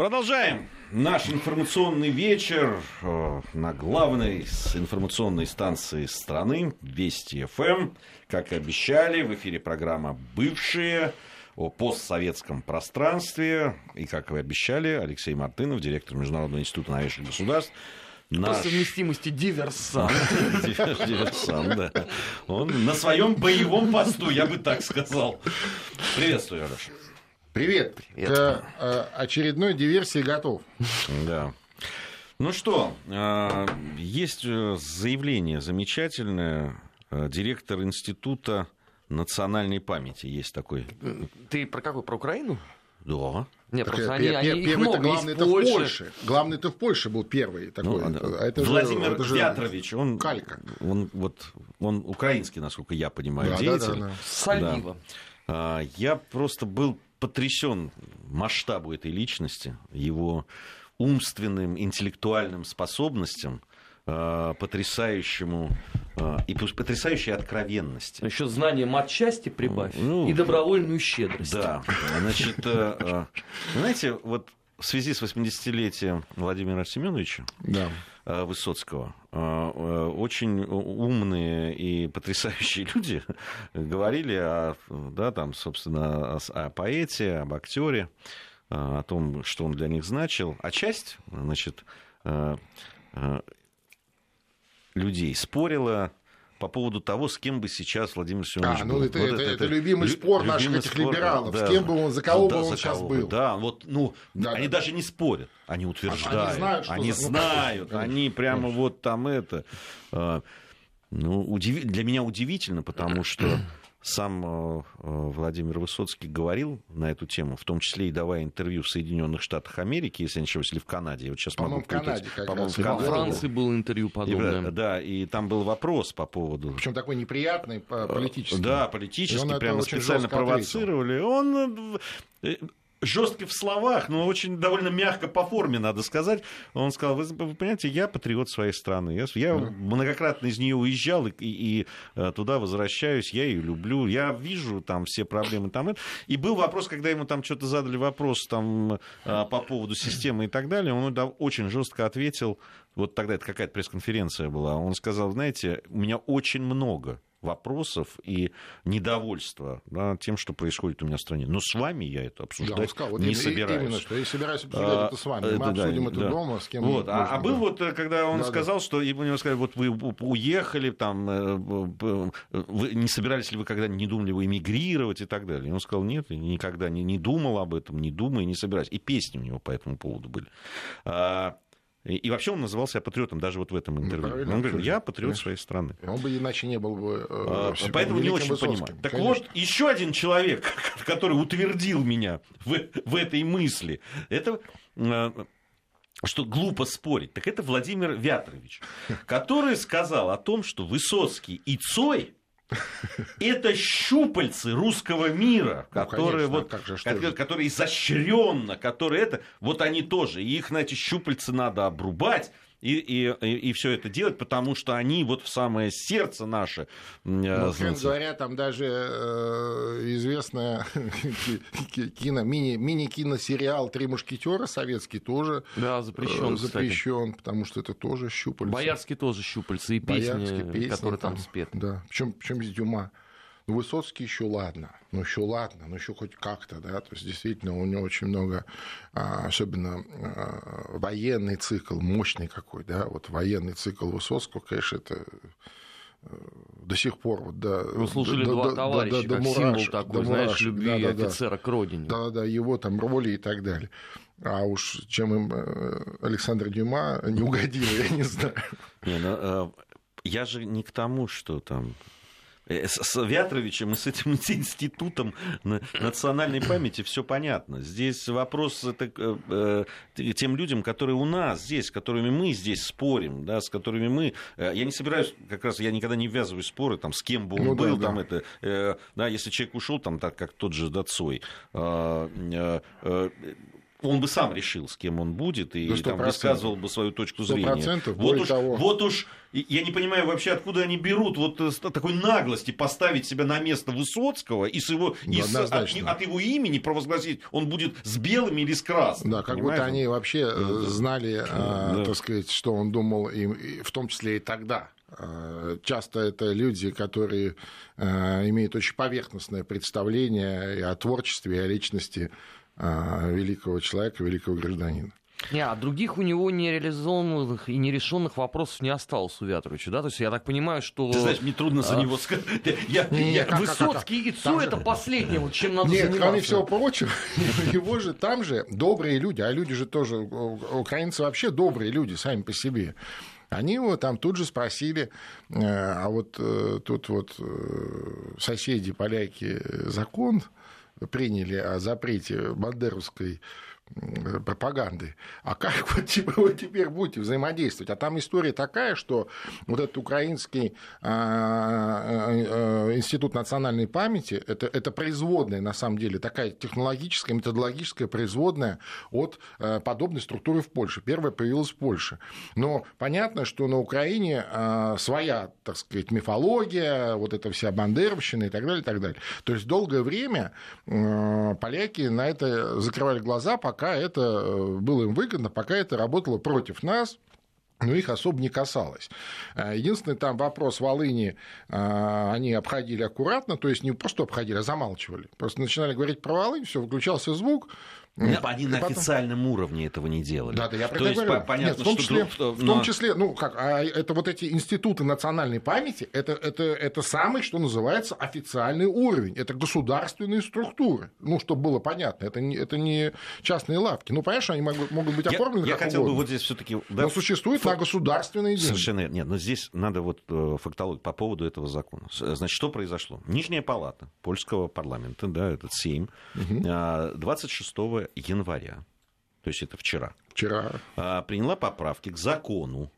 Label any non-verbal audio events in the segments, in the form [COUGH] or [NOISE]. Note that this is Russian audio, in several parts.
Продолжаем наш информационный вечер э, на главной информационной станции страны Вести ФМ. Как и обещали, в эфире программа «Бывшие» о постсоветском пространстве. И, как и обещали, Алексей Мартынов, директор Международного института новейших государств, Наш... По совместимости диверсант. [LAUGHS] Диверсант, да. Он на своем боевом посту, я бы так сказал. Приветствую, Алеша. Привет. Привет. К э, очередной диверсии готов. Да. Ну что, э, есть э, заявление замечательное. Директор института национальной памяти есть такой. Ты про какой? Про Украину? Да. Нет, так просто они, они их много главный это в Польше. Главный это в Польше был первый такой. Ну, а это Владимир же, Вятрович, он, калька. он вот он украинский, насколько я понимаю, да, деятель. Да, да, да. Сальниво. Да. Я просто был потрясен масштабу этой личности, его умственным, интеллектуальным способностям, э, потрясающему э, и потрясающей откровенности. Еще знание матчасти прибавь ну, и добровольную щедрость. Да, значит, э, знаете, вот в связи с 80-летием Владимира Семеновича да. Высоцкого очень умные и потрясающие [LAUGHS] люди говорили о, да, там, собственно, о поэте, об актере, о том, что он для них значил. А часть, значит, людей спорила по поводу того, с кем бы сейчас Владимир Семенович а, ну был. Это, вот это, это, это любимый спор любимый наших этих спор, либералов. Да, с кем бы он, за кого да, бы он сейчас кого, был. Да, вот, ну, да, они да. даже не спорят, они утверждают. Они знают, что они, за... знают, ну, они прямо конечно. вот там это. А, ну, удив... для меня удивительно, потому что сам э, э, Владимир Высоцкий говорил на эту тему, в том числе и давая интервью в Соединенных Штатах Америки, если я не ошибаюсь, или в Канаде. Я вот сейчас По-моему, могу в Канаде. По-моему, в Канаде. Франции было интервью подобное. И, да, и там был вопрос по поводу... Причем такой неприятный политический. Да, политический, прямо специально провоцировали. Ответил. Он жесткий в словах, но очень довольно мягко по форме, надо сказать. Он сказал, вы, вы понимаете, я патриот своей страны. Я, я многократно из нее уезжал и, и, и э, туда возвращаюсь, я ее люблю. Я вижу там все проблемы. Там, и был вопрос, когда ему там что-то задали вопрос там, э, по поводу системы и так далее, он очень жестко ответил. Вот тогда это какая-то пресс-конференция была. Он сказал, знаете, у меня очень много вопросов и недовольства да, тем, что происходит у меня в стране. Но с вами я это обсуждать да, сказал, вот не именно, собираюсь. Именно, что я собираюсь обсуждать а, это с вами. Мы да, обсудим да, это да. дома, с кем вот. А, а был вот, э, когда он да, сказал, да. что у него сказали, вот вы уехали, там, э, вы не собирались ли вы когда не думали вы эмигрировать и так далее. И он сказал, нет, никогда не, не думал об этом, не думаю, не собираюсь. И песни у него по этому поводу были. И, и вообще он называл себя патриотом даже вот в этом интервью. Ну, он говорит, я патриот своей страны. Он бы иначе не был бы... Э, а, поэтому не очень Высоцким. понимаю. Так Конечно. вот, еще один человек, [LAUGHS] который утвердил меня в, в этой мысли, это э, что глупо спорить, так это Владимир Вятрович, [LAUGHS] который сказал о том, что Высоцкий и Цой [LAUGHS] это щупальцы русского мира, ну, которые конечно, вот, же, которые, которые изощренно, которые это, вот они тоже, их на эти щупальцы надо обрубать, и, и, и все это делать, потому что они вот в самое сердце наше. Ну, говоря, там даже э, известная [LAUGHS] кино, мини, мини-киносериал «Три мушкетера» советский тоже да, запрещен, э, запрещен потому что это тоже щупальца. Боярский тоже щупальца и песни, песни которые там, там спеты. Да, причем, причем здесь Дюма. Ну, Высоцкий еще ладно, ну еще ладно, ну еще хоть как-то, да, то есть действительно у него очень много, а, особенно а, военный цикл, мощный какой, да, вот военный цикл Высоцкого, конечно, это э, до сих пор вот да. Вы слушали до, два товарища, до, как мурашек, символ такой, знаешь, мурашек, любви да, да, офицера к родине. Да, да, его там роли и так далее. А уж чем им э, Александр Дюма не угодил, я не знаю. Не, ну, э, я же не к тому, что там с Вятровичем и с этим [LAUGHS] институтом национальной памяти все понятно. Здесь вопрос это, э, э, тем людям, которые у нас здесь, с которыми мы здесь спорим, да, с которыми мы... Я не собираюсь, как раз я никогда не ввязываю споры, там, с кем бы он ну, был, да, там, да. это, да, если человек ушел, там, так как тот же Дацой, он бы сам решил, с кем он будет, и там, высказывал бы свою точку зрения. Вот уж, того. вот уж, я не понимаю вообще, откуда они берут вот э, такой наглости поставить себя на место Высоцкого и, с его, и с, от, от его имени провозгласить, он будет с белыми или с красными. Да, как понимаешь? будто они вообще э, ну, знали, [LAUGHS] да. э, так сказать, что он думал, и, в том числе и тогда. Э, часто это люди, которые имеют очень поверхностное представление и о творчестве, и о личности а, великого человека, великого гражданина. Не, а других у него нереализованных и нерешенных вопросов не осталось у Вятровича, да? То есть я так понимаю, что... Ты знаешь, мне трудно за а... него сказать. [LAUGHS] Я, не, я, как, Высоцкий как, как, и ЦУ это же... последнее, вот, чем надо Нет, заниматься. кроме всего прочего, [LAUGHS] его же там же добрые люди, а люди же тоже, украинцы вообще добрые люди сами по себе. Они его там тут же спросили, э, а вот э, тут вот э, соседи поляки закон приняли о запрете бандеровской пропаганды. А как [LAUGHS] вот типа, вы теперь будете взаимодействовать? А там история такая, что вот этот украинский а, а, институт национальной памяти, это, это производная, на самом деле, такая технологическая, методологическая производная от а, подобной структуры в Польше. Первая появилась в Польше. Но понятно, что на Украине а, своя, так сказать, мифология, вот эта вся бандеровщина и так далее, и так далее. То есть долгое время а, поляки на это закрывали глаза, пока пока это э, было им выгодно, пока это работало против нас, но их особо не касалось. Э, единственный там вопрос Волыни э, они обходили аккуратно, то есть не просто обходили, а замалчивали. Просто начинали говорить про Волынь, все, выключался звук, они на потом... официальном уровне этого не делали. Да, да, я То есть, говорю. понятно, Нет, в том числе, что... в том числе, ну как, а это вот эти институты национальной памяти, это, это, это самый, что называется, официальный уровень. Это государственные структуры. Ну, чтобы было понятно, это не, это не частные лавки. Ну, понимаешь, они могут, могут быть оформлены Я, я хотел угодно. бы вот здесь все таки да, Но существует фак... на государственные деньги. Совершенно нет. Но здесь надо вот э, фактологию по поводу этого закона. Значит, что произошло? Нижняя палата польского парламента, да, этот Сейм, угу. 26 января то есть это вчера, вчера. А, приняла поправки к закону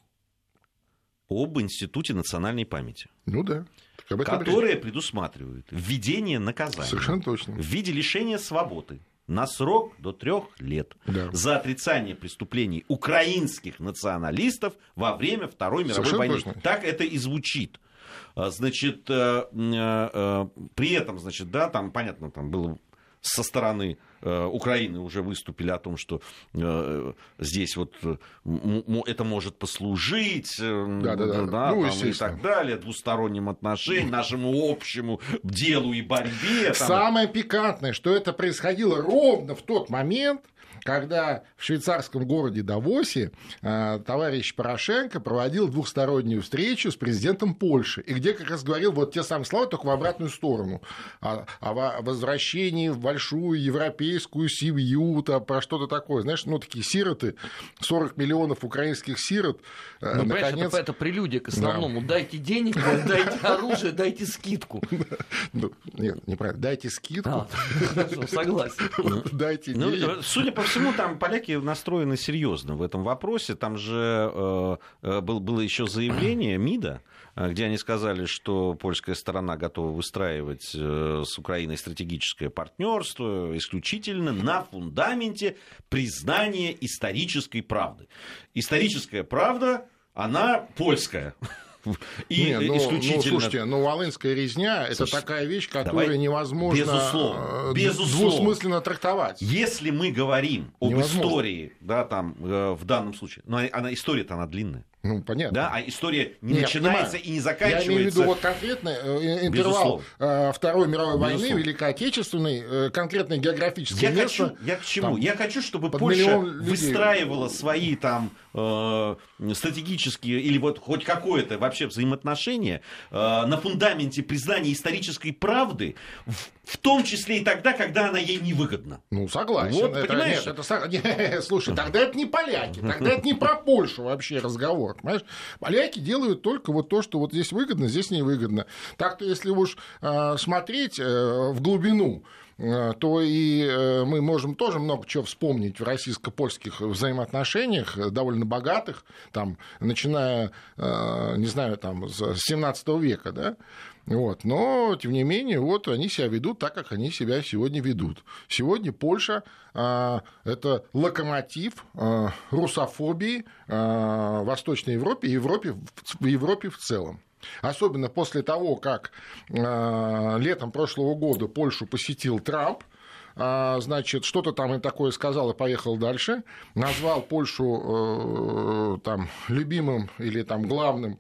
об Институте национальной памяти. Ну да. Которые предусматривают введение наказания Совершенно точно. в виде лишения свободы на срок до трех лет да. за отрицание преступлений украинских националистов во время Второй мировой Совершенно войны. Точно. Так это и звучит. А, значит, э, э, э, при этом, значит, да, там, понятно, там было со стороны Украины уже выступили о том, что э, здесь вот это может послужить да, да, да. Да, ну, там, и так далее, двусторонним отношениям, нашему общему делу и борьбе. Там. Самое пикантное, что это происходило ровно в тот момент, когда в швейцарском городе Давосе э, товарищ Порошенко проводил двухстороннюю встречу с президентом Польши, и где как раз говорил вот те самые слова, только в обратную сторону, о, о возвращении в большую европейскую семью, про что-то такое, знаешь, ну, такие сироты, 40 миллионов украинских сирот, э, ну, наконец... это, это прелюдия к основному, да. дайте денег, дайте оружие, дайте скидку. [LAUGHS] Ну, нет, неправильно, дайте скидку. А, [LAUGHS] согласен. [LAUGHS] Дайте ну, денег. Судя по всему, там поляки настроены серьезно в этом вопросе. Там же э, э был, было еще заявление МИДа, э, где они сказали, что польская сторона готова выстраивать с Украиной стратегическое партнерство исключительно на фундаменте признания исторической правды. Историческая правда, она польская. И Не, ну, исключительно... ну, слушайте, ну, волынская резня – это такая вещь, которую давай... невозможно безусловно, э, безусловно. двусмысленно трактовать. Если мы говорим об невозможно. истории, да, там, э, в данном случае, но она, история-то она длинная, ну, понятно. Да, а история не Нет, начинается понимаю. и не заканчивается. Я имею в виду вот конкретный э, интервал. Э, Второй мировой Безусловно. войны, Великой Отечественной, э, конкретное географическое я место. Хочу, я к чему? Там, я хочу, чтобы Польша выстраивала свои там э, стратегические или вот хоть какое-то вообще взаимоотношение э, на фундаменте признания исторической правды, в, том числе и тогда, когда она ей невыгодна. Ну, согласен. Вот, это, понимаешь? Нет, это, [LAUGHS] слушай, [LAUGHS] тогда это не поляки, тогда это не про Польшу вообще разговор разговор. Понимаешь? Поляки делают только вот то, что вот здесь выгодно, здесь невыгодно. Так-то, если уж э, смотреть э, в глубину, то и мы можем тоже много чего вспомнить в российско-польских взаимоотношениях, довольно богатых, там, начиная, не знаю, там, с 17 века, да, вот. Но, тем не менее, вот они себя ведут так, как они себя сегодня ведут. Сегодня Польша а, это локомотив а, русофобии а, в Восточной Европе и Европе, в Европе в целом. Особенно после того, как э, летом прошлого года Польшу посетил Трамп, э, значит, что-то там и такое сказал и поехал дальше, назвал Польшу э, там, любимым или там, главным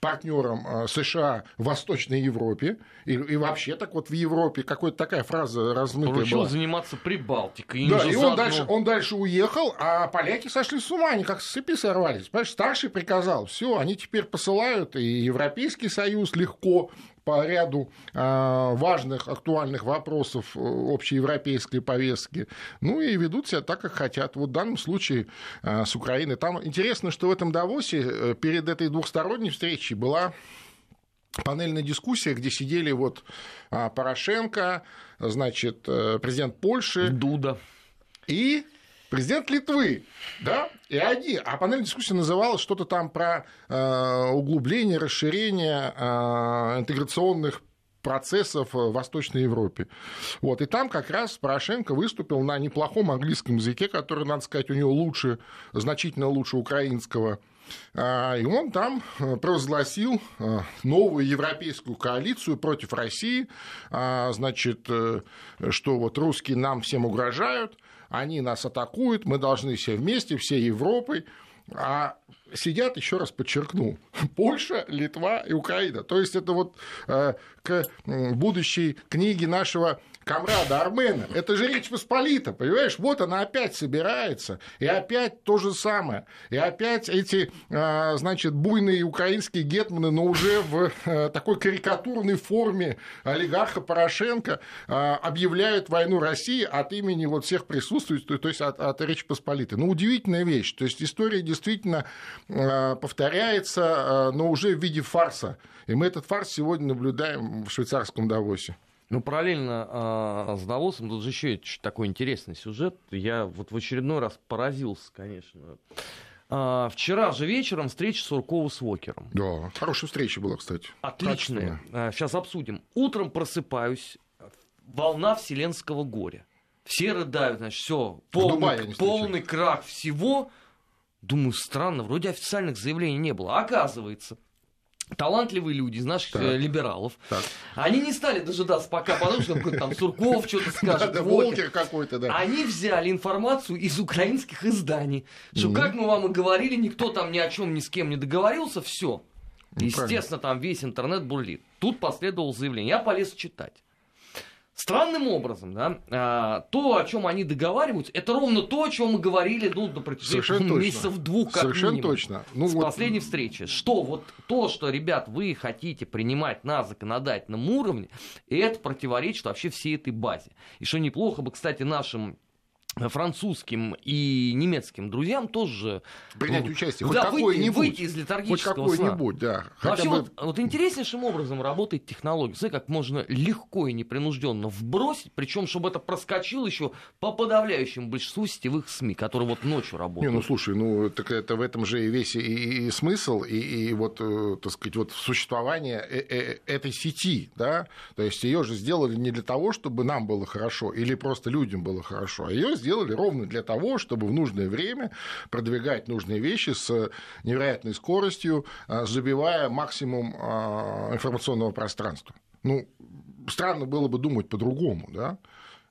партнером э, США в Восточной Европе и, и вообще так вот в Европе какая-то такая фраза размытая Поручил была. заниматься Прибалтикой. Да, и он дальше, он дальше уехал, а поляки сошли с ума, они как с цепи сорвались. Понимаешь, старший приказал, все, они теперь посылают, и Европейский Союз легко по ряду а, важных, актуальных вопросов э, общеевропейской повестки, ну и ведут себя так, как хотят. Вот в данном случае а, с Украиной. Там интересно, что в этом Давосе э, перед этой двухсторонней встречей была панельная дискуссия, где сидели вот а, Порошенко, значит, э, президент Польши. Дуда. И президент Литвы, да, и они, а панель дискуссии называлась что-то там про э, углубление, расширение э, интеграционных процессов в Восточной Европе. Вот, и там как раз Порошенко выступил на неплохом английском языке, который, надо сказать, у него лучше, значительно лучше украинского. А, и он там э, провозгласил э, новую европейскую коалицию против России, а, значит, э, что вот русские нам всем угрожают, они нас атакуют, мы должны все вместе, всей Европой, а сидят, еще раз подчеркну, [LAUGHS] Польша, Литва и Украина. То есть это вот э, к будущей книге нашего комрада Армена. Это же Речь Посполита, понимаешь? Вот она опять собирается, и опять то же самое. И опять эти, а, значит, буйные украинские гетманы, но уже в э, такой карикатурной форме олигарха Порошенко а, объявляют войну России от имени вот всех присутствующих, то есть от, от Речи Посполитой. Ну, удивительная вещь. То есть история действительно а, повторяется, но уже в виде фарса. И мы этот фарс сегодня наблюдаем в швейцарском Давосе. Ну, параллельно э, с Давосом, тут же еще такой интересный сюжет. Я вот в очередной раз поразился, конечно. А, вчера же вечером встреча Суркова с Уокером. Да, хорошая встреча была, кстати. Отличная. А, сейчас обсудим. Утром просыпаюсь, волна вселенского горя. Все рыдают, значит, все, полный, полный крах всего. Думаю, странно, вроде официальных заявлений не было. Оказывается, талантливые люди из наших так. Э, либералов, так. они не стали дожидаться, пока потому что какой-то там Сурков что-то [LAUGHS] скажет. Да, Волкер какой-то, да. Они взяли информацию из украинских изданий, что, как мы вам и говорили, никто там ни о чем ни с кем не договорился, все. Естественно, там весь интернет бурлит. Тут последовало заявление. Я полез читать. Странным образом, да, а, то, о чем они договариваются, это ровно то, о чем мы говорили, ну, на протяжении месяцев двух, как Совершенно минимум, точно. Ну, с вот... последней встречи. Что вот то, что, ребят, вы хотите принимать на законодательном уровне, это противоречит вообще всей этой базе. И что неплохо бы, кстати, нашим французским и немецким друзьям тоже принять ну, участие, хоть да, какое-нибудь, выйти, из литургического хоть какое-нибудь, да. Вообще бы... вот, вот интереснейшим образом работает технология, смотри, как можно легко и непринужденно вбросить, причем чтобы это проскочило еще по подавляющему большинству сетевых СМИ, которые вот ночью работают. Не, ну слушай, ну так это в этом же и весь и, и, и смысл, и, и вот, э, так сказать, вот существование э, э, этой сети, да, то есть ее же сделали не для того, чтобы нам было хорошо или просто людям было хорошо, а ее сделали ровно для того, чтобы в нужное время продвигать нужные вещи с невероятной скоростью, а, забивая максимум а, информационного пространства. Ну, странно было бы думать по-другому, да?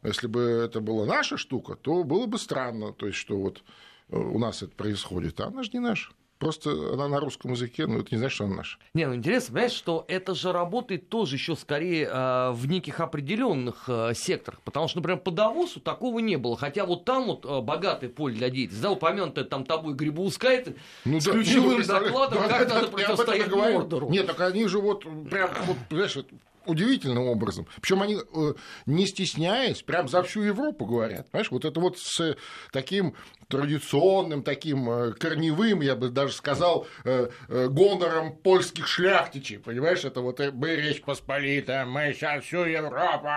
Если бы это была наша штука, то было бы странно, то есть, что вот э, у нас это происходит, а она же не наша. Просто она на русском языке, но это не значит, что она наша. Не, ну интересно, понимаешь, что это же работает тоже еще скорее э, в неких определенных э, секторах. Потому что, например, по Давосу такого не было. Хотя вот там вот э, богатое поле для деятельности. Да, упомянутая там тобой Грибоускайт ну, с да, ключевым нет, докладом, да, как да, надо противостоять Мордору. Нет, так они же вот прям, вот, знаешь, удивительным образом. Причем они, э, не стесняясь, прям за всю Европу говорят. Понимаешь, вот это вот с таким традиционным, таким э, корневым, я бы даже сказал, э, гонором польских шляхтичей. Понимаешь, это вот мы Речь Посполита, мы сейчас всю Европу.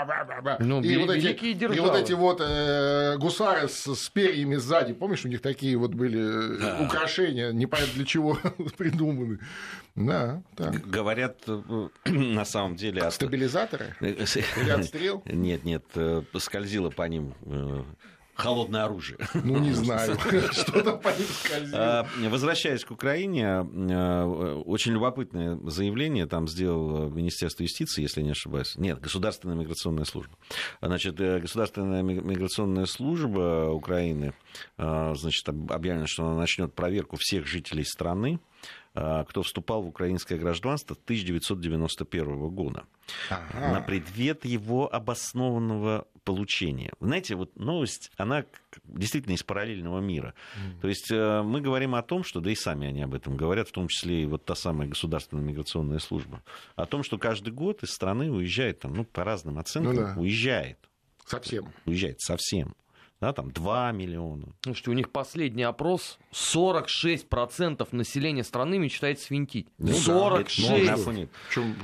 Ну, и, вот эти, и вот эти вот э, гусары с, с перьями сзади, помнишь, у них такие вот были да. украшения, непонятно для чего [LAUGHS] придуманы. Да, так. Говорят, [CLEARS THROAT] на самом деле... От... Стабилизаторы? Или отстрел? [LAUGHS] Нет, нет, скользило по ним холодное оружие. Ну, не [LAUGHS] знаю, [LAUGHS] что там по ним скользило. А, возвращаясь к Украине, очень любопытное заявление там сделал Министерство юстиции, если не ошибаюсь. Нет, Государственная миграционная служба. Значит, э, Государственная миграционная служба Украины значит, объявлено, что она начнет проверку всех жителей страны, кто вступал в украинское гражданство 1991 года. Ага. На предмет его обоснованного получения. Знаете, вот новость, она действительно из параллельного мира. Mm. То есть э, мы говорим о том, что, да и сами они об этом говорят, в том числе и вот та самая государственная миграционная служба, о том, что каждый год из страны уезжает, там, ну, по разным оценкам, ну, да. уезжает. Совсем. Уезжает совсем да, там 2 миллиона. Слушайте, у них последний опрос, 46% населения страны мечтает свинтить. Ну, 46! Да, Причем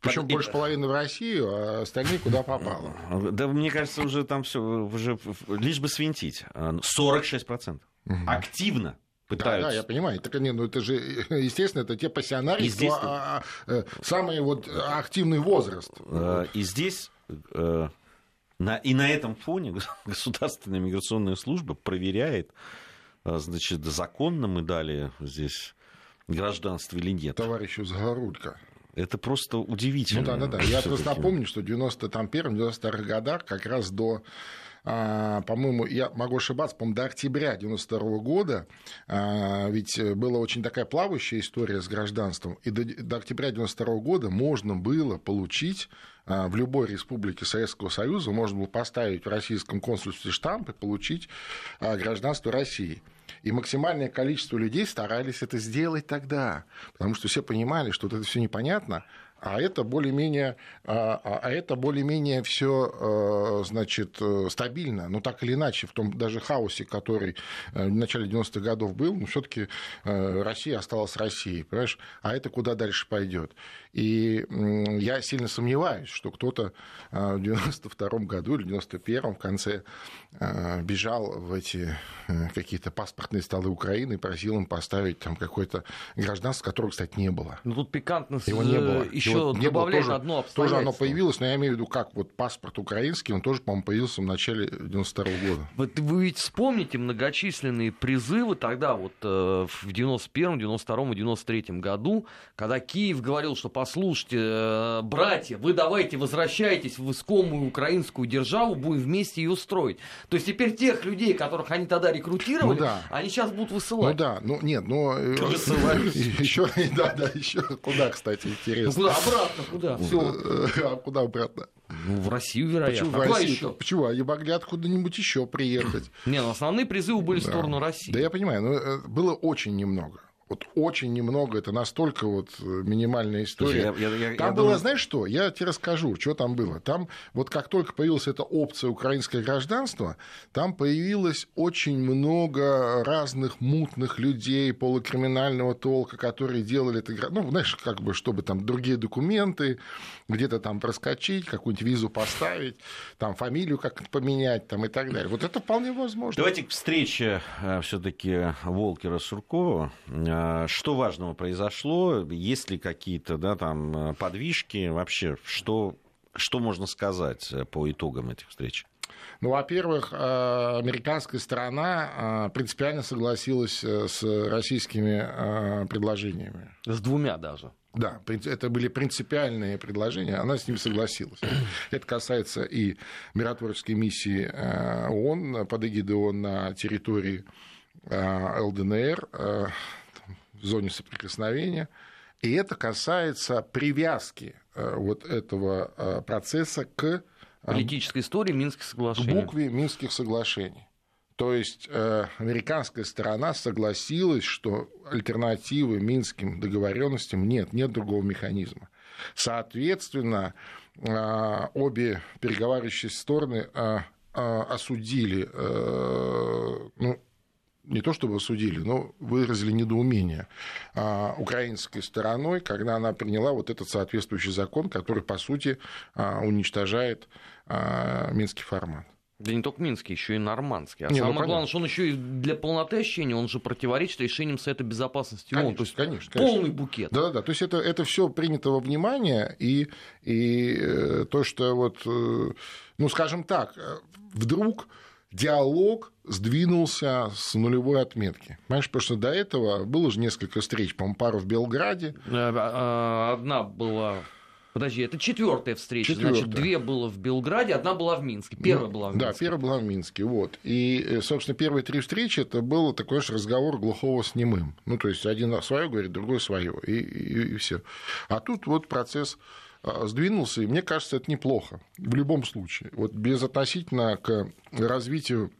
причем больше половины в Россию, а остальные куда попало. Да, мне кажется, уже там все, уже лишь бы свинтить. 46%. Угу. Активно пытаются. Да, да, я понимаю. Так, не, ну это же, естественно, это те пассионарии, а, а, самый вот активный возраст. И здесь э, на, и на этом фоне [LAUGHS] государственная миграционная служба проверяет, э, значит, законно мы дали здесь гражданство или нет. Товарищу Загорулько. Это просто удивительно. Ну да, да, да. Я просто напомню, что в 91-92 годах, как раз до а, по-моему, я могу ошибаться, по-моему, до октября 92 года, а, ведь была очень такая плавающая история с гражданством, и до, до октября 92 года можно было получить а, в любой республике Советского Союза, можно было поставить в российском консульстве штамп и получить гражданство России. И максимальное количество людей старались это сделать тогда, потому что все понимали, что вот это все непонятно, а это более-менее, а, а, а это более-менее все, э, значит, э, стабильно. Но так или иначе, в том даже хаосе, который э, в начале 90-х годов был, ну, все-таки Россия осталась Россией, понимаешь? А это куда дальше пойдет? И я сильно сомневаюсь, что кто-то в 92 году или 91-м в конце бежал в эти какие-то паспортные столы Украины и просил им поставить там какое-то гражданство, которого, кстати, не было. Ну, тут пикантность Его не было. еще вот добавляет тоже, одно обстоятельство. Тоже оно появилось, но я имею в виду, как вот паспорт украинский, он тоже, по-моему, появился в начале 92 -го года. Вот вы ведь вспомните многочисленные призывы тогда, вот э, в 91 92 и 93 году, когда Киев говорил, что послушайте, э, братья, вы давайте возвращайтесь в искомую украинскую державу, будем вместе ее строить. То есть теперь тех людей, которых они тогда рекрутировали, ну, да. они сейчас будут высылать. Ну да, ну нет, но... [LAUGHS] Высылают. Еще, да, да, еще куда, кстати, интересно. Ну, куда? Обратно куда? Все. А куда обратно? Ну, в Россию, вероятно. Почему? А в Россию? Еще? Почему? Они могли откуда-нибудь еще приехать. [CLEARS THROAT] Не, ну основные призывы были да. в сторону России. Да я понимаю, но э, было очень немного. Вот очень немного, это настолько вот э, минимальная история. Я, я, я, там я было, думаю... знаешь что, я тебе расскажу, что там было. Там вот как только появилась эта опция украинское гражданство, там появилось очень много разных мутных людей полукриминального толка, которые делали это, ну, знаешь, как бы, чтобы там другие документы, где-то там проскочить, какую-нибудь визу поставить, там фамилию как поменять там и так далее. Вот это вполне возможно. Давайте к встрече э, все-таки Волкера Суркова Э, что важного произошло? Есть ли какие-то да, там, э, подвижки? Вообще, что, что можно сказать э, по итогам этих встреч? Ну, во-первых, американская сторона принципиально согласилась с российскими предложениями. С двумя даже. Да, это были принципиальные предложения, она с ними согласилась. [CLEARS THROAT] Это касается и миротворческой миссии ООН под эгидой ООН на территории ЛДНР, в зоне соприкосновения. И это касается привязки э, вот этого э, процесса к э, политической истории Минских соглашений. К букве Минских соглашений. То есть американская сторона согласилась, что альтернативы минским договоренностям нет, нет другого механизма. Соответственно, обе переговаривающие стороны осудили, ну, не то чтобы осудили, но выразили недоумение украинской стороной, когда она приняла вот этот соответствующий закон, который, по сути, уничтожает минский формат. Да не только Минский, еще и Нормандский. А не, ну, самое ну, главное, что он еще и для полноты ощущения, он же противоречит решениям Совета Безопасности ООН. Конечно, то есть конечно, конечно. полный букет. Да, да, да. То есть это, это все принято во внимание, и, и э, то, что вот, э, ну, скажем так, э, вдруг диалог сдвинулся с нулевой отметки. Понимаешь, потому что до этого было же несколько встреч, по-моему, пару в Белграде. Одна была Подожди, это четвертая встреча. Четвертая. Значит, две было в Белграде, одна была в Минске. Первая ну, была в Минске. Да, первая была в Минске. Вот. И, э, собственно, первые три встречи это был такой же разговор глухого с немым. Ну, то есть один свое говорит, другой свое. И, и, и все. А тут вот процесс а, сдвинулся, и мне кажется, это неплохо в любом случае. Вот без относительно к развитию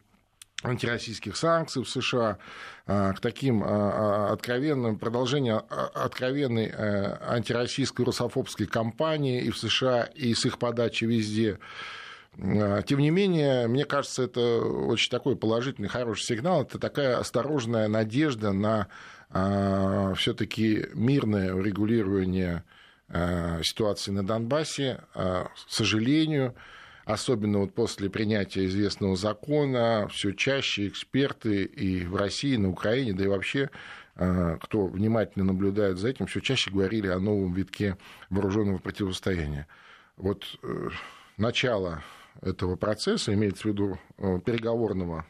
антироссийских санкций в США, а, к таким а, а, откровенным, продолжению откровенной э, антироссийской русофобской кампании и в США, и с их подачи везде. Тем не менее, мне кажется, это очень такой положительный, хороший сигнал. Это такая осторожная надежда на все-таки мирное урегулирование ситуации на Донбассе. К сожалению, особенно вот после принятия известного закона, все чаще эксперты и в России, и на Украине, да и вообще э, кто внимательно наблюдает за этим, все чаще говорили о новом витке вооруженного противостояния. Вот э, начало этого процесса, имеется в виду э, переговорного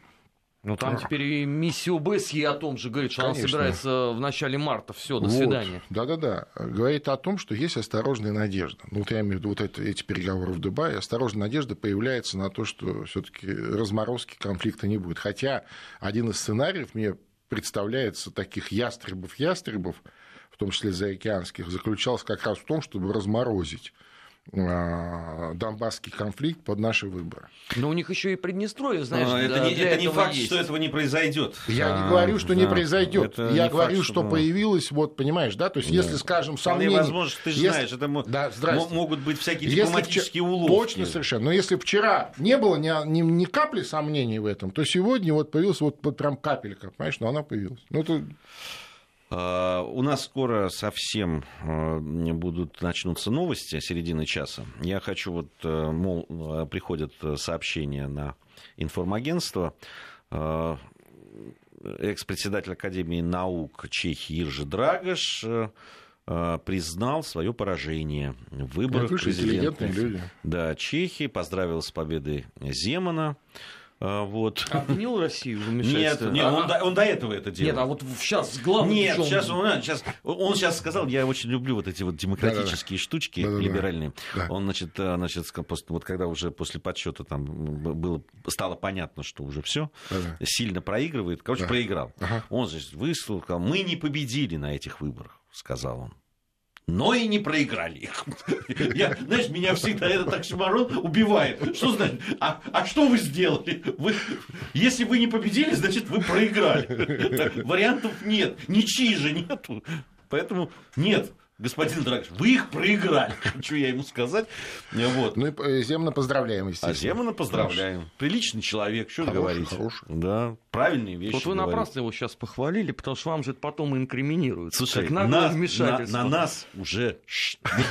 ну там теперь и миссия ОБСЕ о том же говорит, что Конечно. она собирается в начале марта. Все, до вот. свидания. Да-да-да. Говорит о том, что есть осторожная надежда. Ну, вот я имею в виду вот это, эти переговоры в Дубае. Осторожная надежда появляется на то, что все-таки разморозки конфликта не будет. Хотя один из сценариев мне представляется таких ястребов-ястребов, в том числе заокеанских, заключался как раз в том, чтобы разморозить а, донбасский конфликт под наши выборы. Но у них еще и Приднестровье, знаешь, Но это, не, это не факт, есть. что этого не произойдет. Я а, не говорю, что да, не произойдет. Я говорю, факт, что, что появилось, вот понимаешь, да, то есть, да. если, скажем, сомнения... возможно, ты же если... знаешь, это да, могут быть всякие дипломатические если... уловки. Точно, совершенно. Но если вчера не было ни, ни, ни капли сомнений в этом, то сегодня вот появилась вот, прям капелька, понимаешь, но она появилась. Ну, это а, у нас скоро совсем а, будут начнутся новости середины часа. Я хочу вот, э, мол, э, приходят сообщения на информагентство. А, экс-председатель Академии наук Чехии Иржи Драгош э, признал свое поражение в выборах президента. Да, Чехии поздравил с победой Земана. А, вот. Обвинил Россию в Нет, нет а, он, до, он до этого это делал. Нет, а вот сейчас главное. Нет, сейчас он, сейчас, он сейчас сказал, я очень люблю вот эти вот демократические да, штучки да, либеральные. Да. Он, значит, э, значит, вот когда уже после подсчета там было, стало понятно, что уже все, да, да. сильно проигрывает, короче, да. проиграл. Ага. Он, значит, выступил, мы не победили на этих выборах, сказал он но и не проиграли их. Я, знаешь, меня всегда этот оксюмарон убивает. Что значит? А, а что вы сделали? Вы, если вы не победили, значит, вы проиграли. Вариантов нет. Ничьи же нету. Поэтому нет, господин Драгош, вы их проиграли, [LAUGHS] хочу я ему сказать. Вот. Ну и Земно поздравляем, естественно. А Земно поздравляем. Хороший. Приличный человек, что хороший, говорить. Хороший. Да, правильные вещи Вот вы говорит. напрасно его сейчас похвалили, потому что вам же это потом инкриминируют. Слушай, как на, на, на нас уже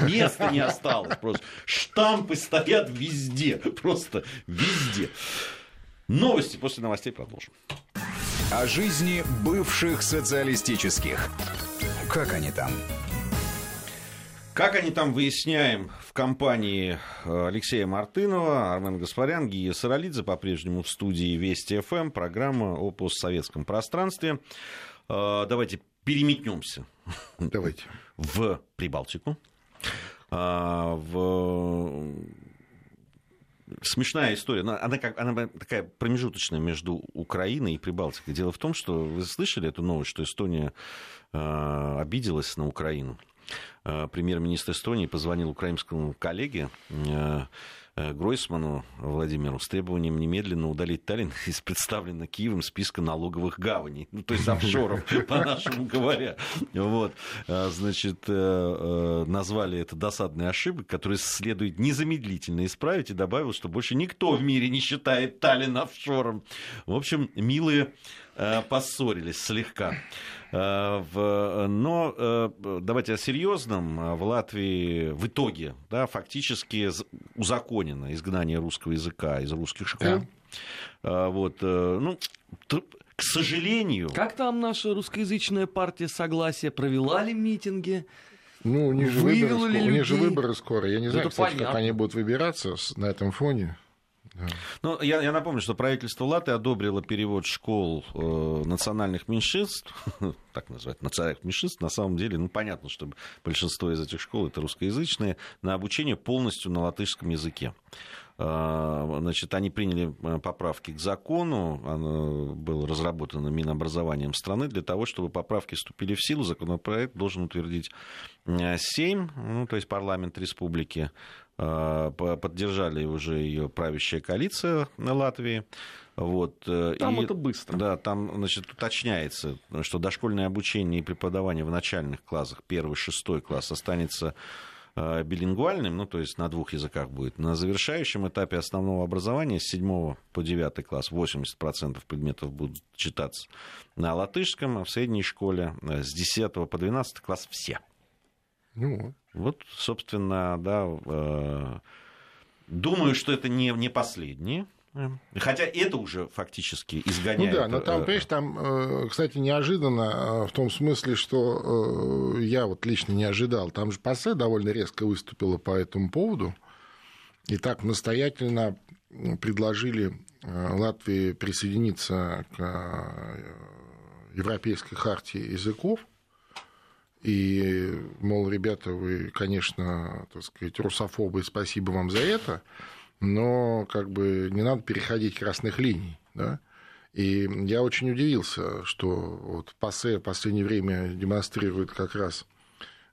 места не осталось. Просто штампы стоят везде, просто везде. Новости после новостей продолжим. О жизни бывших социалистических. Как они там? Как они там выясняем в компании э, Алексея Мартынова, Армен Гаспарян, Гия Саралидзе, по-прежнему в студии Вести ФМ, программа о постсоветском пространстве. Э, давайте переметнемся. Давайте. [LAUGHS] В Прибалтику. Э, в смешная история. Она, как, она такая промежуточная между Украиной и Прибалтикой. Дело в том, что вы слышали эту новость, что Эстония э, обиделась на Украину. Э, премьер-министр Эстонии позвонил украинскому коллеге, э, Гройсману Владимиру с требованием немедленно удалить Таллин [LAUGHS] из представленного Киевом списка налоговых гаваней, ну, то есть офшоров, [LAUGHS] по-нашему говоря. Вот. Значит, назвали это досадной ошибкой, которую следует незамедлительно исправить, и добавил, что больше никто в мире не считает Таллин офшором. В общем, милые поссорились слегка. Э, но э, давайте о серьезном. В Латвии в итоге да, фактически узаконено изгнание русского языка из русских школ. Да. Вот, э, ну, к сожалению... Как там наша русскоязычная партия согласия? Провела ли митинги? Ну, у них же, выборы, скоро, у них же выборы скоро. Я не ну, знаю, кстати, как они будут выбираться на этом фоне. Ну, я, я напомню, что правительство Латы одобрило перевод школ э, национальных меньшинств, [LAUGHS] так называют, национальных меньшинств, на самом деле, ну, понятно, что большинство из этих школ это русскоязычные, на обучение полностью на латышском языке. Э, значит, они приняли э, поправки к закону, оно было разработано Минобразованием страны для того, чтобы поправки вступили в силу. Законопроект должен утвердить э, Сейм, ну, то есть парламент республики. А, поддержали уже ее правящая коалиция на Латвии. Вот. Э, там и, это быстро. Да, там значит, уточняется, что дошкольное обучение и преподавание в начальных классах, первый, шестой класс, останется э, билингвальным, ну, то есть на двух языках будет. На завершающем этапе основного образования с 7 по 9 класс 80% предметов будут читаться на латышском, а в средней школе э, с 10 по 12 класс все. Ну, вот, собственно, да, э, думаю, что это не, не последнее. Хотя это уже фактически изгоняет. Ну да, но там, э, понимаешь, там, э, кстати, неожиданно, в том смысле, что я вот лично не ожидал. Там же ПАСЕ довольно резко выступила по этому поводу. И так настоятельно предложили Латвии присоединиться к Европейской хартии языков. И, мол, ребята, вы, конечно, так сказать, русофобы, спасибо вам за это, но как бы не надо переходить красных линий, да? И я очень удивился, что вот ПАСЕ в последнее время демонстрирует как раз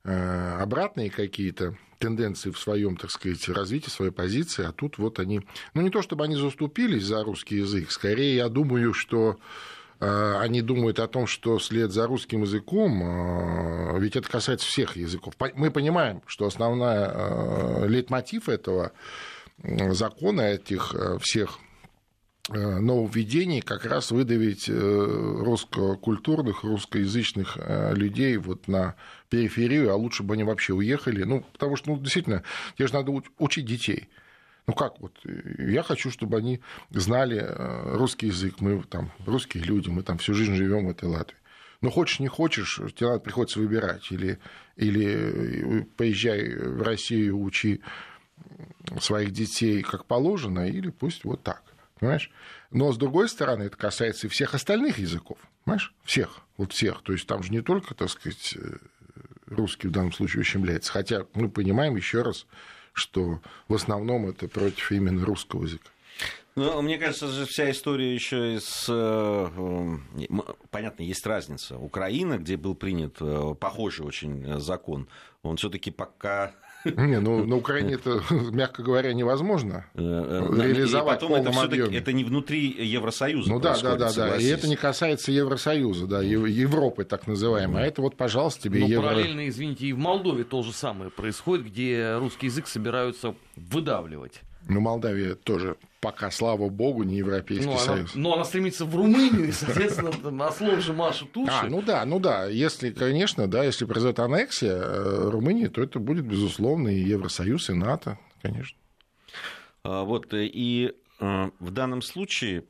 э, обратные какие-то тенденции в своем, так сказать, развитии своей позиции, а тут вот они, ну не то чтобы они заступились за русский язык, скорее я думаю, что они думают о том, что след за русским языком, э, ведь это касается всех языков. Мы понимаем, что основная э, лейтмотив этого закона, этих всех нововведений как раз выдавить русско-культурных, русскоязычных людей вот на периферию, а лучше бы они вообще уехали. Ну, потому что, ну, действительно, тебе же надо учить детей. Ну как вот, я хочу, чтобы они знали э, русский язык, мы там русские люди, мы там всю жизнь живем в этой Латвии. Но хочешь, не хочешь, тебе надо приходится выбирать. Или, или э, поезжай в Россию, учи своих детей как положено, или пусть вот так. Понимаешь? Но, с другой стороны, это касается и всех остальных языков. Понимаешь? Всех. Вот всех. То есть там же не только, так сказать, э, русский в данном случае ущемляется. Хотя мы понимаем еще раз, что в основном это против именно русского языка. Ну, мне кажется, же вся история еще из... Э, понятно, есть разница. Украина, где был принят э, похожий очень закон, он все-таки пока не, ну на Украине это, [LAUGHS] мягко говоря, невозможно э, реализовать и потом это, объеме. это не внутри Евросоюза. Ну да, да, да, да. И это не касается Евросоюза, да, Европы так называемой. А это вот, пожалуйста, тебе Но Евро... параллельно, извините, и в Молдове то же самое происходит, где русский язык собираются выдавливать. Ну, Молдавия тоже пока, слава богу, не Европейский ну, Союз. но она стремится в Румынию, [LAUGHS] и, соответственно, ослов же машут уши. А, ну да, ну да. Если, конечно, да, если произойдет аннексия э, Румынии, то это будет, безусловно, и Евросоюз, и НАТО, конечно. А, вот, э, и э, в данном случае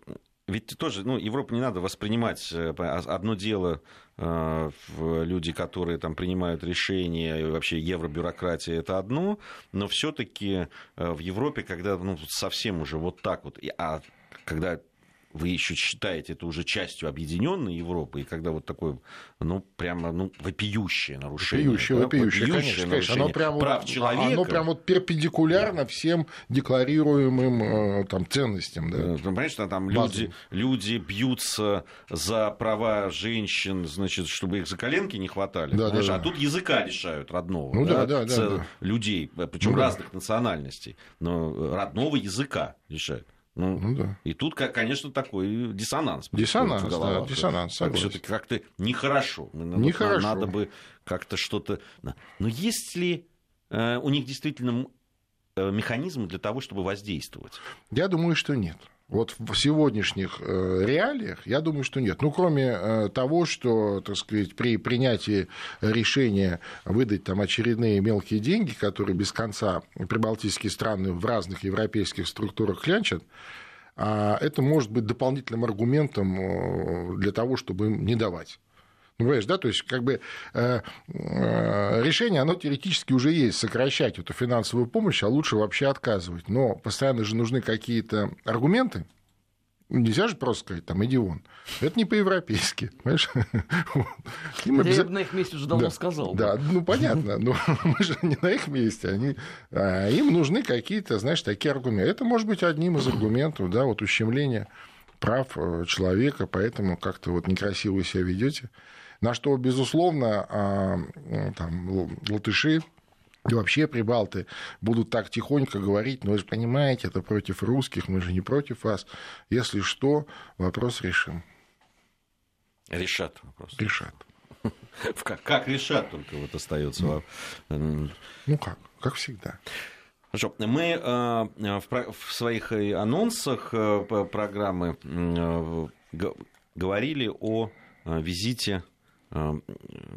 ведь тоже, ну, Европу не надо воспринимать одно дело Э, люди, которые там принимают решения, и вообще евробюрократия это одно, но все-таки э, в Европе, когда ну, совсем уже вот так вот, а когда вы еще считаете это уже частью объединенной Европы, и когда вот такое, ну, прямо, ну, вопиющее нарушение. Вопиющее, да, вопиющее, вопиющее конечно, конечно. Оно прямо, прав человека. Оно прямо вот перпендикулярно всем декларируемым э, там, ценностям. Да. Ну, понимаешь, там люди, люди бьются за права женщин, значит, чтобы их за коленки не хватали. Да, да, да. А тут языка лишают родного. Ну, да, да, да, да. Людей, причем ну, разных да. национальностей, но родного языка лишают. Ну, ну да. И тут, конечно, такой диссонанс. Диссонанс, да, диссонанс, согласен. Все-таки как-то нехорошо. Нехорошо. Надо бы как-то что-то... Но есть ли э, у них действительно э, механизмы для того, чтобы воздействовать? Я думаю, что нет. Вот в сегодняшних э, реалиях, я думаю, что нет. Ну, кроме э, того, что, так сказать, при принятии решения выдать там очередные мелкие деньги, которые без конца прибалтийские страны в разных европейских структурах клянчат, а это может быть дополнительным аргументом э, для того, чтобы им не давать. Ну, понимаешь, да, то есть как бы э, э, решение, оно теоретически уже есть, сокращать эту финансовую помощь, а лучше вообще отказывать. Но постоянно же нужны какие-то аргументы, Нельзя же просто сказать, там, иди вон. Это не по-европейски, [LAUGHS] понимаешь? Им обяз... Я бы на их месте уже давно да, сказал. Да, ну, понятно, но [LAUGHS] мы же не на их месте. Они... А им нужны какие-то, знаешь, такие аргументы. Это может быть одним из аргументов, да, вот ущемление прав э, человека, поэтому как-то вот некрасиво себя ведете. На что, безусловно, а, там, латыши и вообще прибалты будут так тихонько говорить, но вы же понимаете, это против русских, мы же не против вас. Если что, вопрос решим. Решат вопрос. Решат. [LAUGHS] Как, как решат, только вот остается. [LAUGHS] Ну как, как всегда. Хорошо. Мы э, в своих анонсах э, программы э, говорили о визите Э,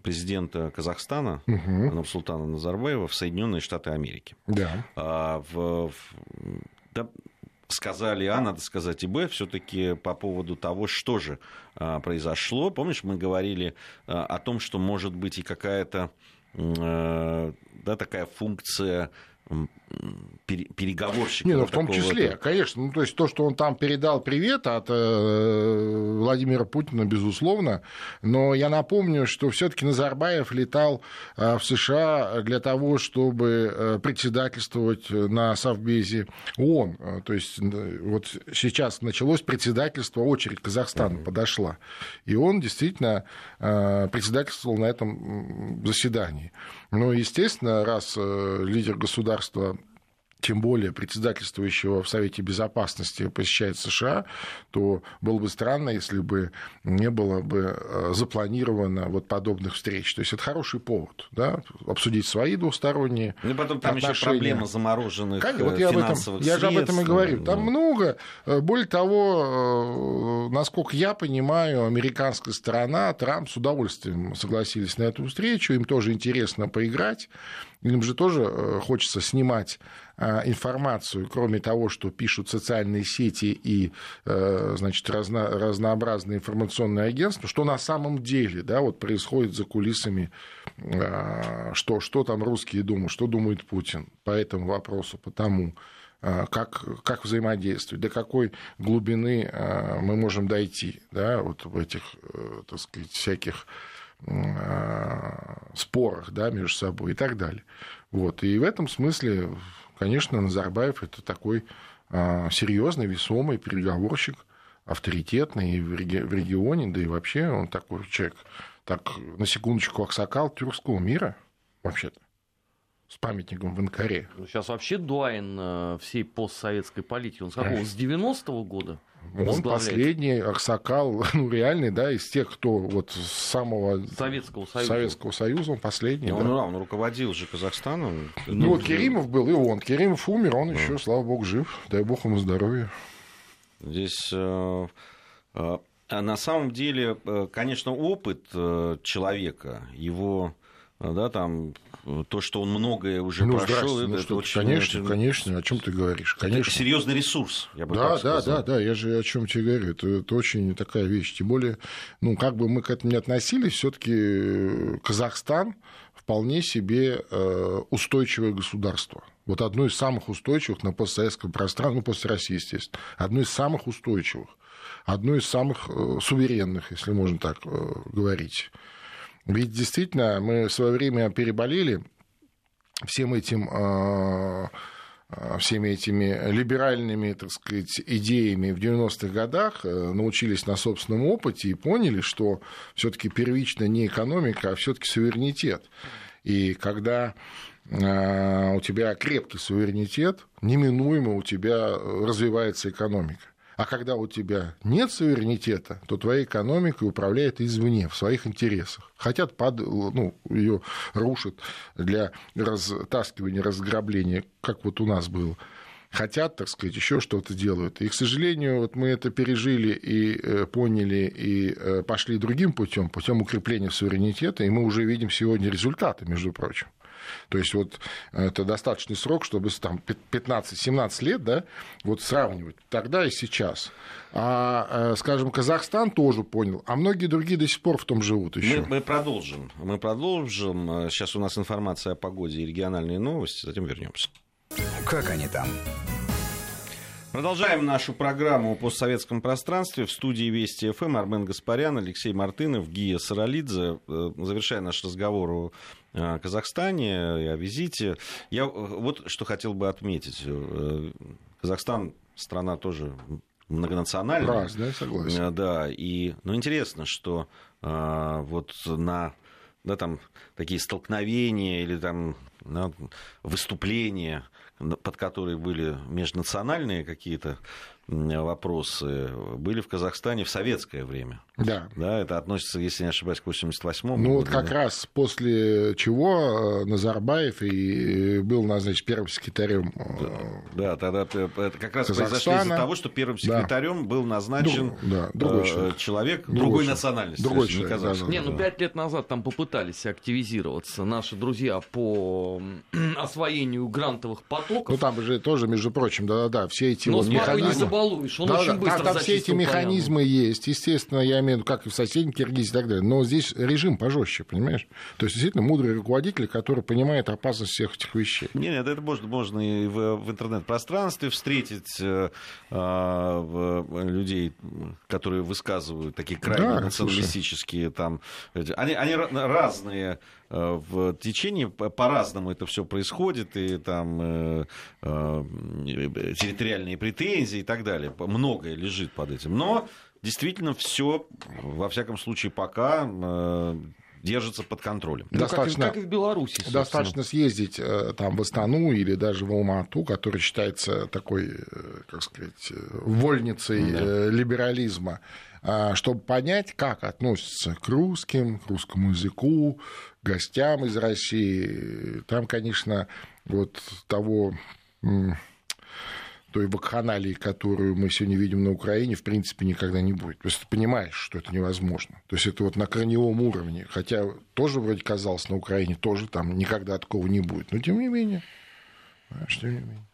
президента Казахстана угу. Нурсултана Назарбаева в Соединенные Штаты Америки. Да. А, в, в, да, сказали А, надо сказать и Б, все-таки по поводу того, что же а, произошло. Помнишь, мы говорили а, о том, что может быть и какая-то а, да, такая функция переговорщика. Не, ну, в том числе, вот... конечно. Ну, то есть то, что он там передал привет от э, Владимира Путина, безусловно. Но я напомню, что все-таки Назарбаев летал э, в США для того, чтобы э, председательствовать на Совбезе ООН. Э, то есть э, вот сейчас началось председательство, очередь Казахстана mm-hmm. подошла. И он действительно э, председательствовал на этом заседании. Ну, естественно, раз э, лидер государства тем более председательствующего в Совете Безопасности посещает США, то было бы странно, если бы не было бы э, запланировано вот подобных встреч. То есть это хороший повод, да, обсудить свои двусторонние Ну потом там отношения. еще проблема замороженных Конечно, вот я финансовых об этом, Я же об этом и говорю. Там да. много. Э, более того, насколько я понимаю, американская сторона, Трамп с удовольствием согласились на эту встречу, им тоже интересно поиграть. Им же тоже э, хочется снимать э, информацию, кроме того, что пишут социальные сети и э, значит, разно, разнообразные информационные агентства, что на самом деле да, вот происходит за кулисами, что, что там русские думают, что думает Путин по этому вопросу, по тому, как, как взаимодействовать, до какой глубины мы можем дойти да, вот в этих, так сказать, всяких Э, спорах да, между собой и так далее. Вот. И в этом смысле, конечно, Назарбаев это такой э, серьезный, весомый переговорщик, авторитетный в регионе, да и вообще он такой человек, так, на секундочку, аксакал тюркского мира, вообще-то с памятником в Анкаре. Ну, сейчас вообще дуайн э, всей постсоветской политики. Он с какого? С 90-го года? Он последний Аксакал, [LAUGHS] ну, реальный, да, из тех, кто вот с самого Советского Союза, Советского Союза он последний. Он, да. он руководил же Казахстаном. Ну, ну вот Керимов был, и он. Керимов умер, он да. еще, слава богу, жив. Дай бог ему здоровья. Здесь э, э, на самом деле, э, конечно, опыт э, человека, его да, там то, что он многое уже ну, прошел, это, ну, это очень, конечно, очень... конечно, о чем ты говоришь, конечно. Это серьезный ресурс, я бы да, так сказал. Да, да, да, я же о чем тебе говорю, это, это очень такая вещь, тем более, ну как бы мы к этому не относились, все-таки э, Казахстан вполне себе э, устойчивое государство. Вот одно из самых устойчивых на постсоветском пространстве, ну, после России, естественно, одно из самых устойчивых. одну из самых э, суверенных, если можно так э, говорить. Ведь действительно мы в свое время переболели всем этим э, всеми этими либеральными, так сказать, идеями в 90-х годах, научились на собственном опыте и поняли, что все-таки первично не экономика, а все-таки суверенитет. И когда у тебя крепкий суверенитет, неминуемо у тебя развивается экономика. А когда у тебя нет суверенитета, то твоя экономика управляет извне, в своих интересах. Хотят, под, ну, ее рушат для растаскивания, разграбления, как вот у нас было хотят, так сказать, еще что-то делают. И, к сожалению, вот мы это пережили и э, поняли, и э, пошли другим путем, путем укрепления суверенитета, и мы уже видим сегодня результаты, между прочим. То есть вот это достаточный срок, чтобы там 15-17 лет, да, вот сравнивать тогда и сейчас. А, э, скажем, Казахстан тоже понял, а многие другие до сих пор в том живут еще. Мы, мы продолжим. Мы продолжим. Сейчас у нас информация о погоде и региональные новости, затем вернемся. Как они там? Продолжаем нашу программу о постсоветском пространстве. В студии Вести ФМ Армен Гаспарян, Алексей Мартынов, Гия Саралидзе. Э, завершая наш разговор о э, Казахстане и о визите, я э, вот что хотел бы отметить. Казахстан страна тоже многонациональная. Раз, да, согласен. Да, и, ну, интересно, что вот на да, там, такие столкновения или там, да, выступления под которые были межнациональные какие-то вопросы были в Казахстане в советское время. Да. Да, это относится, если не ошибаюсь, к 88-му. Ну, вот как да. раз после чего э, Назарбаев и был назначен первым секретарем. Э, да, да тогда это как раз произошло из-за того, что первым секретарем да. был назначен Друг, да, другой э, человек, человек другой, другой национальности. Другой человек, да, да, не, ну пять лет назад там попытались активизироваться наши друзья по [CLEARS THROAT] освоению грантовых потоков. Ну там же тоже, между прочим, да-да-да, все эти... Но вот механизмы балуешь, он да, очень быстро Там все эти механизмы поляну. есть, естественно, я имею в виду, как и в соседней Киргизии и так далее, но здесь режим пожестче, понимаешь? То есть, действительно, мудрый руководитель, который понимает опасность всех этих вещей. Нет, нет, это можно, можно и в, в интернет-пространстве встретить э, э, людей, которые высказывают такие крайне да, националистические там... Они, они разные Э, в течение по-разному это все происходит, и там э, э, территориальные претензии и так далее. Многое лежит под этим. Но действительно все, во всяком случае, пока держится под контролем. Ну, достаточно, как, и, как и в Беларуси. Собственно. Достаточно съездить там в Астану или даже в Алмату, который считается такой, как сказать, вольницей да. либерализма, а, чтобы понять, как относятся к русским, к русскому языку, гостям из России. Там, конечно, вот того той вакханалии, которую мы сегодня видим на Украине, в принципе, никогда не будет. То есть ты понимаешь, что это невозможно. То есть это вот на корневом уровне. Хотя тоже вроде казалось, на Украине тоже там никогда такого не будет. Но тем не менее. Тем не менее.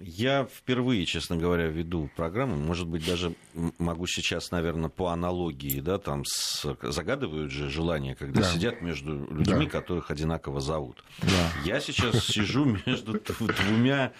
Я впервые, честно говоря, веду программу. Может быть, даже могу сейчас, наверное, по аналогии, да, там с... загадывают же желание, когда да. сидят между людьми, да. которых одинаково зовут. Да. Я сейчас сижу между двумя,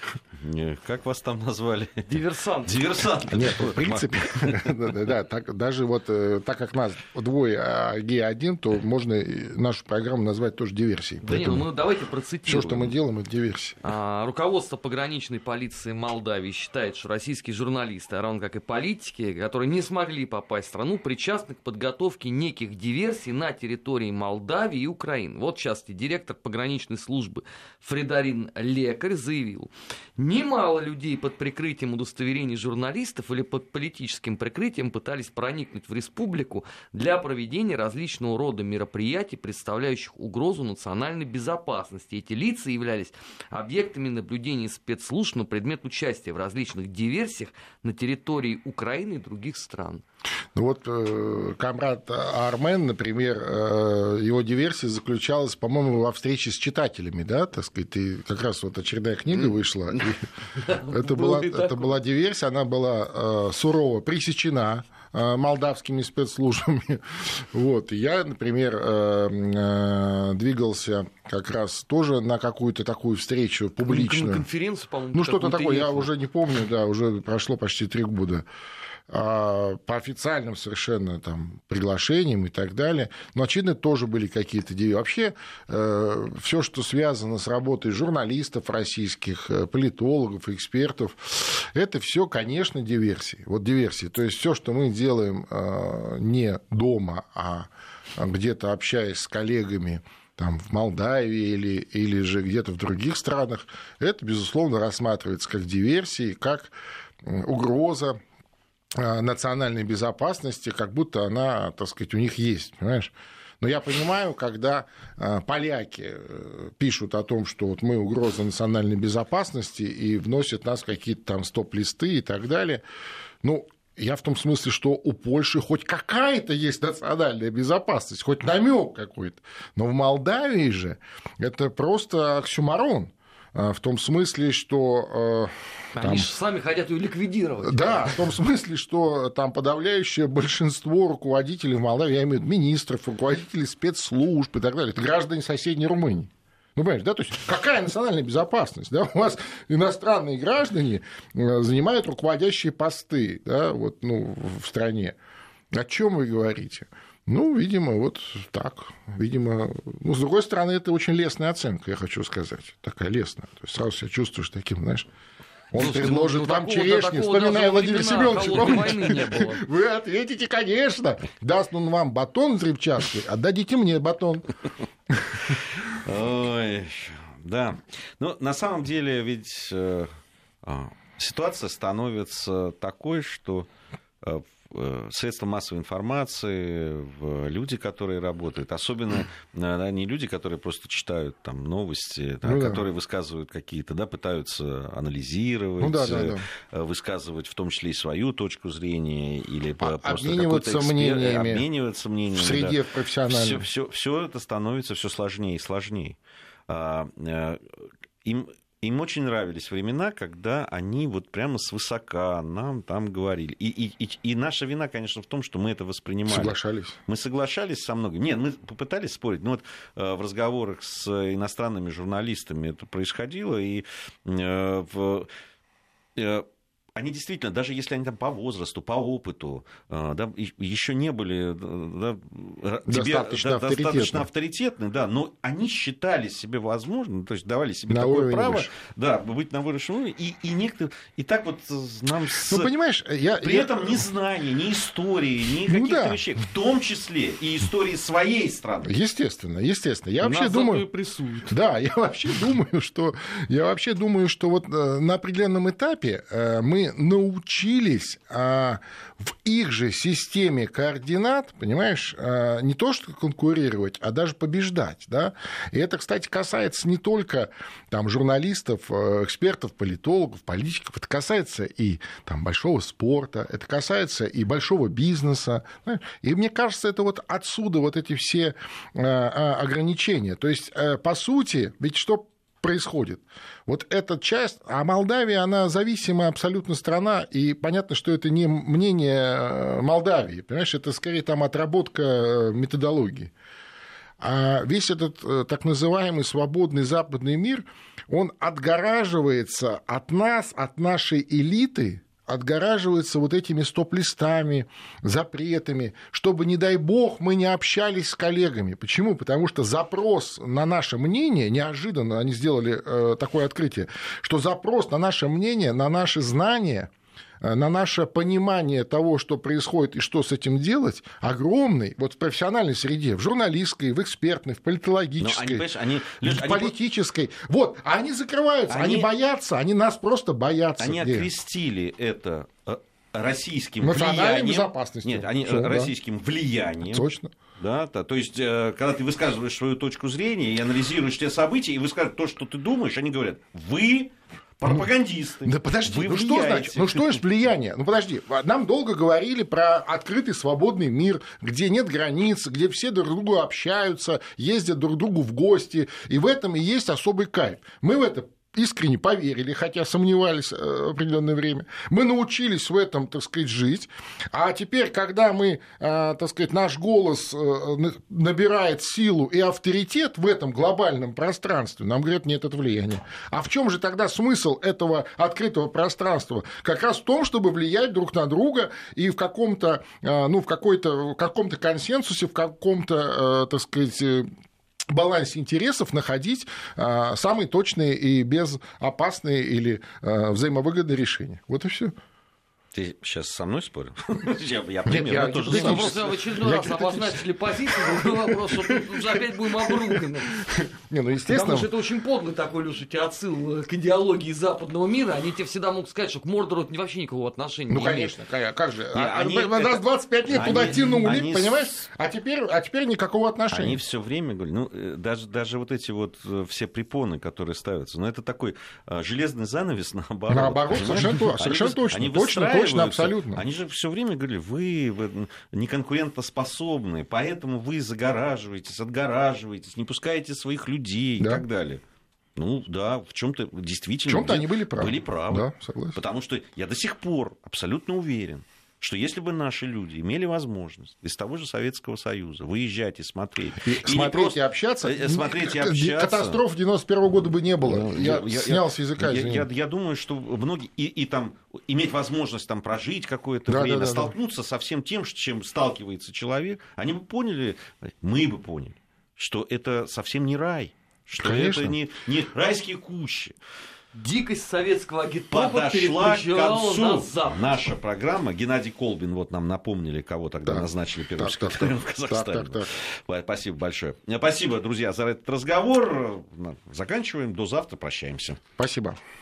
как вас там назвали? Диверсант. Диверсант. Нет, в принципе, [LAUGHS] да, даже вот э, так как нас двое, а один, то можно нашу программу назвать тоже диверсией. Да нет, ну давайте процитируем. Все, что мы делаем, это диверсия. А, руководство пограничной полиции полиции Молдавии считает, что российские журналисты, а равно как и политики, которые не смогли попасть в страну, причастны к подготовке неких диверсий на территории Молдавии и Украины. Вот, в частности, директор пограничной службы Фредорин Лекарь заявил, немало людей под прикрытием удостоверений журналистов или под политическим прикрытием пытались проникнуть в республику для проведения различного рода мероприятий, представляющих угрозу национальной безопасности. Эти лица являлись объектами наблюдения спецслужб, например, предмет участия в различных диверсиях на территории Украины и других стран. Ну вот э, комрад Армен, например, э, его диверсия заключалась, по-моему, во встрече с читателями, да, так сказать, и как раз вот очередная книга вышла. [LAUGHS] Это была, диверсия, она была э, сурово пресечена молдавскими спецслужбами. [LAUGHS] Вот. Я, например, двигался как раз тоже на какую-то такую встречу публичную. Конференцию, по-моему. Ну, что-то такое, я уже не помню, да, уже прошло почти три года. А, по официальным совершенно там, приглашениям и так далее. Но, очевидно, тоже были какие-то идеи. Вообще, э, все, что связано с работой журналистов российских, э, политологов, экспертов, это все, конечно, диверсии. Вот диверсии. То есть все, что мы делаем э, не дома, а где-то общаясь с коллегами, там, в Молдавии или, или же где-то в других странах, это, безусловно, рассматривается как диверсия, как угроза национальной безопасности, как будто она, так сказать, у них есть, понимаешь? Но я понимаю, когда э, поляки э, пишут о том, что вот мы угроза национальной безопасности и вносят нас какие-то там стоп-листы и так далее, ну, я в том смысле, что у Польши хоть какая-то есть национальная безопасность, хоть намек какой-то. Но в Молдавии же это просто оксюмарон. А, в том смысле, что... Э, Они там... же сами хотят ее ликвидировать. Да, в том смысле, что там подавляющее большинство руководителей в Молдавии, я имею в виду министров, руководителей спецслужб и так далее, это граждане соседней Румынии. Ну, понимаешь, да, то есть какая национальная безопасность? Да? У вас иностранные граждане э, занимают руководящие посты да, вот, ну, в стране. О чем вы говорите? Ну, видимо, вот так. Видимо, ну, с другой стороны, это очень лестная оценка, я хочу сказать. Такая лестная. То есть сразу себя чувствуешь таким, знаешь, он Слушайте, предложит ну, вам черешни, вспоминая Владимира Семеновича. [LAUGHS] Вы ответите, конечно. Даст он вам батон взрывчатки, отдадите мне батон. Ой, да. Ну, на самом деле, ведь э, а, ситуация становится такой, что Э, средства массовой информации, люди, которые работают, особенно [CLEARS THROAT] да, не люди, которые просто читают там новости, да, ну, да. которые высказывают какие-то, да, пытаются анализировать, ну, да, да, да. Э, высказывать в том числе и свою точку зрения или а, просто обмениваться мнениями, обмениваться мнениями в среде да. профессиональной. Все, все, все это становится все сложнее и сложнее. А, э, им им очень нравились времена, когда они вот прямо свысока нам там говорили. И, и, и, и наша вина, конечно, в том, что мы это воспринимали. Соглашались. Мы соглашались со многим. Нет, мы попытались спорить. Но вот э, в разговорах с иностранными журналистами это происходило. И э, в, э, они действительно, даже если они там по возрасту, по опыту, э, да, еще не были да, достаточно, да, достаточно авторитетны, да, но они считали себе возможным, то есть давали себе на такое право выше. да, быть на высшем уровне, и, и, некоторые, и так вот нам с... Ну, понимаешь, я, при я... этом ни знаний, ни истории, ни ну, каких-то да. вещей, в том числе и истории своей страны. Естественно, естественно. Я вообще думаю... Да, я вообще думаю, что я вообще думаю, что вот э, на определенном этапе э, научились а, в их же системе координат, понимаешь, а, не то что конкурировать, а даже побеждать. Да? И это, кстати, касается не только там, журналистов, э, экспертов, политологов, политиков, это касается и там, большого спорта, это касается и большого бизнеса. И мне кажется, это вот отсюда вот эти все а, ограничения. То есть, э, по сути, ведь что происходит. Вот эта часть, а Молдавия, она зависимая абсолютно страна, и понятно, что это не мнение э, Молдавии, понимаешь, это скорее там отработка э, методологии. А весь этот э, так называемый свободный западный мир, он отгораживается от нас, от нашей элиты, отгораживается вот этими стоп-листами, запретами, чтобы, не дай бог, мы не общались с коллегами. Почему? Потому что запрос на наше мнение, неожиданно они сделали э, такое открытие, что запрос на наше мнение, на наши знания – на наше понимание того, что происходит и что с этим делать, огромный вот в профессиональной среде, в журналистской, в экспертной, в политологической, они, они, Леш, в политической. Они... Вот, они закрываются, они... они боятся, они нас просто боятся. Они Где? окрестили это э, российским влиянием. безопасностью. Нет, они Все, российским да. влиянием. Точно. Да, то, то есть, когда ты высказываешь свою точку зрения и анализируешь те события, и высказываешь то, что ты думаешь, они говорят, вы Пропагандисты. Да подожди, Вы ну что значит? Ну что ж влияние? Ну подожди, нам долго говорили про открытый свободный мир, где нет границ, где все друг другу общаются, ездят друг другу в гости, и в этом и есть особый кайф. Мы в это искренне поверили, хотя сомневались э, определенное время. Мы научились в этом, так сказать, жить. А теперь, когда мы, э, так сказать, наш голос э, набирает силу и авторитет в этом глобальном пространстве, нам говорят, нет, это влияние. А в чем же тогда смысл этого открытого пространства? Как раз в том, чтобы влиять друг на друга и в каком-то, ну, в какой-то, в каком-то консенсусе, в каком-то, так сказать, балансе интересов находить а, самые точные и безопасные или а, взаимовыгодные решения. Вот и все. Ты сейчас со мной спорил? [LAUGHS] Я, я примерно я, тоже я. Просто в очередной раз обозначили позицию, другой вопрос, что тут опять будем обруганы. [LAUGHS] Не, ну естественно. Потому что это очень подлый такой, Леша, у тебя отсыл к идеологии западного мира. Они тебе всегда могут сказать, что к Мордору вообще никакого отношения ну, не конечно, имеет. как же. А, они, нас 25 лет они, туда тянули, они, понимаешь? А теперь, а теперь никакого отношения. Они все время говорят, ну, э, даже, даже вот эти вот э, все препоны, которые ставятся, ну, это такой э, железный занавес [LAUGHS] наоборот. Наоборот, совершенно, совершенно точно. Точно, точно, абсолютно. Они же все время говорили, вы, вы неконкурентоспособны, поэтому вы загораживаетесь, отгораживаетесь, не пускаете своих людей да. и так далее. Ну да, в чем-то действительно. В чем-то они были правы. Были правы. Да, согласен. Потому что я до сих пор абсолютно уверен, что если бы наши люди имели возможность из того же Советского Союза выезжать и смотреть... И, смотреть просто... и общаться... Смотреть и общаться... Катастроф 91 -го года бы не было. Ну, я, я снял я, с языка, я, я, я думаю, что многие... И, и там иметь возможность там прожить какое-то да, время, да, да, столкнуться да. со всем тем, с чем сталкивается человек, они бы поняли, мы бы поняли, что это совсем не рай, что Конечно. это не, не райские кущи дикость советского агитпопа подошла к концу наша программа. Геннадий Колбин, вот нам напомнили, кого тогда да. назначили первым секретарем в Казахстане. Так, так, так. Спасибо большое. Спасибо, друзья, за этот разговор. Заканчиваем. До завтра. Прощаемся. Спасибо.